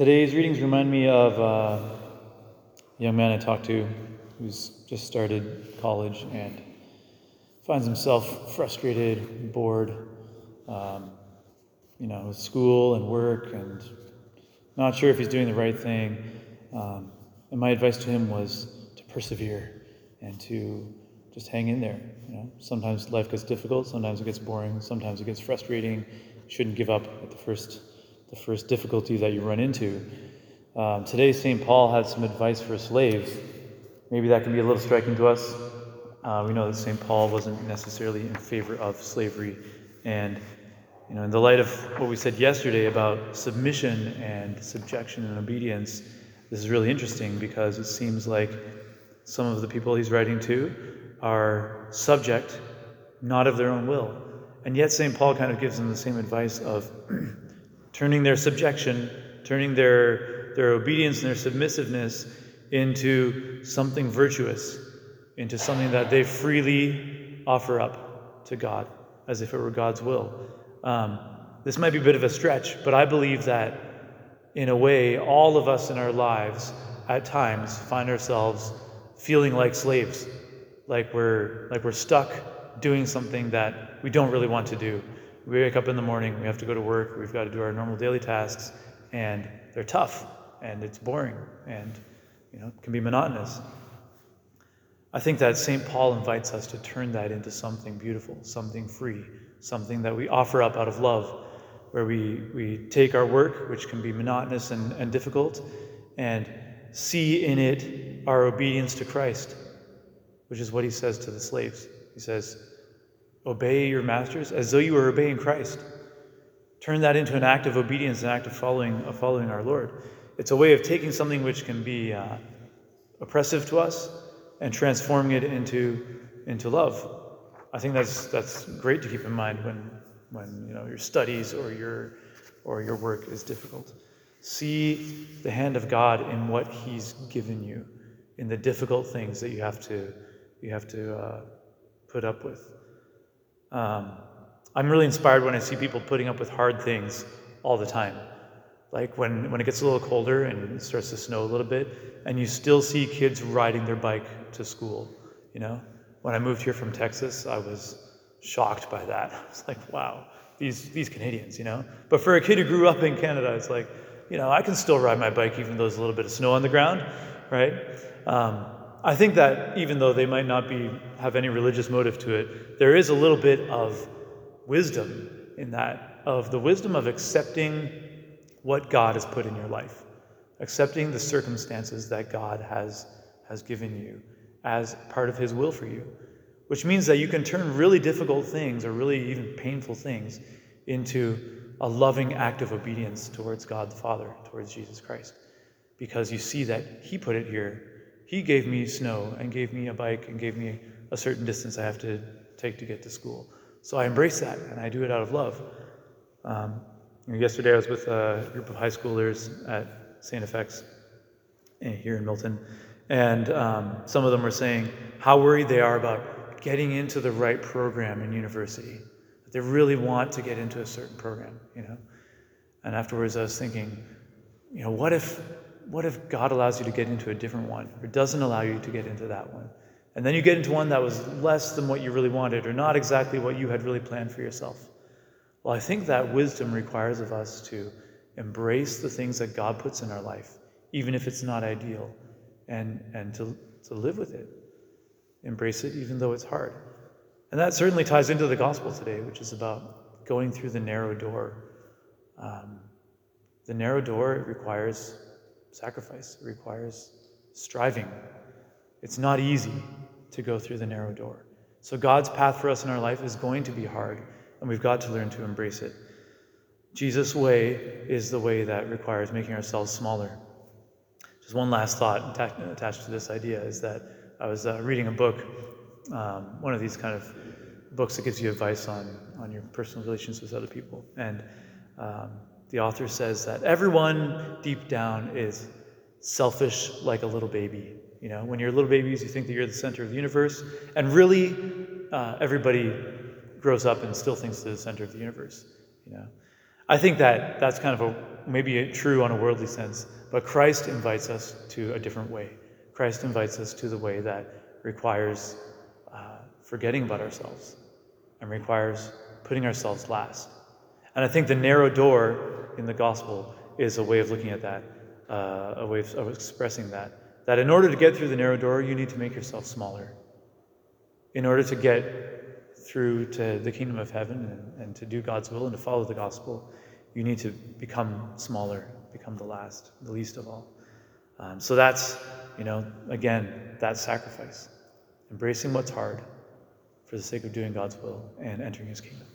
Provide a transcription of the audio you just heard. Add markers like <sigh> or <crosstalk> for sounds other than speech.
Today's readings remind me of uh, a young man I talked to who's just started college and finds himself frustrated, bored, um, you know, with school and work, and not sure if he's doing the right thing. Um, and my advice to him was to persevere and to just hang in there. You know, sometimes life gets difficult, sometimes it gets boring, sometimes it gets frustrating. You shouldn't give up at the first the first difficulty that you run into. Um, today, St. Paul had some advice for slaves. Maybe that can be a little striking to us. Uh, we know that St. Paul wasn't necessarily in favor of slavery. And, you know, in the light of what we said yesterday about submission and subjection and obedience, this is really interesting because it seems like some of the people he's writing to are subject, not of their own will. And yet, St. Paul kind of gives them the same advice of <clears throat> turning their subjection, turning their, their obedience and their submissiveness into something virtuous, into something that they freely offer up to God as if it were God's will. Um, this might be a bit of a stretch, but I believe that in a way, all of us in our lives at times find ourselves feeling like slaves, like we're, like we're stuck doing something that we don't really want to do we wake up in the morning, we have to go to work, we've got to do our normal daily tasks, and they're tough, and it's boring, and you know, can be monotonous. I think that St. Paul invites us to turn that into something beautiful, something free, something that we offer up out of love, where we, we take our work, which can be monotonous and, and difficult, and see in it our obedience to Christ, which is what he says to the slaves. He says, Obey your masters as though you were obeying Christ. Turn that into an act of obedience, an act of following, of following our Lord. It's a way of taking something which can be uh, oppressive to us and transforming it into, into love. I think that's, that's great to keep in mind when, when you know, your studies or your, or your work is difficult. See the hand of God in what He's given you, in the difficult things that you have to, you have to uh, put up with. Um, I'm really inspired when I see people putting up with hard things all the time. Like when, when it gets a little colder and it starts to snow a little bit, and you still see kids riding their bike to school. You know, when I moved here from Texas, I was shocked by that. <laughs> I was like, wow, these these Canadians, you know. But for a kid who grew up in Canada, it's like, you know, I can still ride my bike even though there's a little bit of snow on the ground, right? Um, I think that even though they might not be have any religious motive to it, there is a little bit of wisdom in that, of the wisdom of accepting what God has put in your life, accepting the circumstances that God has has given you as part of his will for you. Which means that you can turn really difficult things or really even painful things into a loving act of obedience towards God the Father, towards Jesus Christ. Because you see that He put it here he gave me snow and gave me a bike and gave me a certain distance I have to take to get to school. So I embrace that and I do it out of love. Um, yesterday I was with a group of high schoolers at St. FX eh, here in Milton, and um, some of them were saying how worried they are about getting into the right program in university. That they really want to get into a certain program, you know. And afterwards, I was thinking, you know, what if what if God allows you to get into a different one or doesn't allow you to get into that one? And then you get into one that was less than what you really wanted or not exactly what you had really planned for yourself. Well, I think that wisdom requires of us to embrace the things that God puts in our life, even if it's not ideal, and, and to, to live with it. Embrace it even though it's hard. And that certainly ties into the gospel today, which is about going through the narrow door. Um, the narrow door requires sacrifice, it requires striving. It's not easy to go through the narrow door. So, God's path for us in our life is going to be hard, and we've got to learn to embrace it. Jesus' way is the way that requires making ourselves smaller. Just one last thought attached to this idea is that I was uh, reading a book, um, one of these kind of books that gives you advice on, on your personal relations with other people. And um, the author says that everyone deep down is selfish like a little baby. You know, when you're little babies, you think that you're the center of the universe, and really, uh, everybody grows up and still thinks they're the center of the universe. You know, I think that that's kind of a maybe true on a worldly sense, but Christ invites us to a different way. Christ invites us to the way that requires uh, forgetting about ourselves and requires putting ourselves last. And I think the narrow door in the gospel is a way of looking at that, uh, a way of, of expressing that. That in order to get through the narrow door, you need to make yourself smaller. In order to get through to the kingdom of heaven and, and to do God's will and to follow the gospel, you need to become smaller, become the last, the least of all. Um, so that's, you know, again, that sacrifice, embracing what's hard for the sake of doing God's will and entering his kingdom.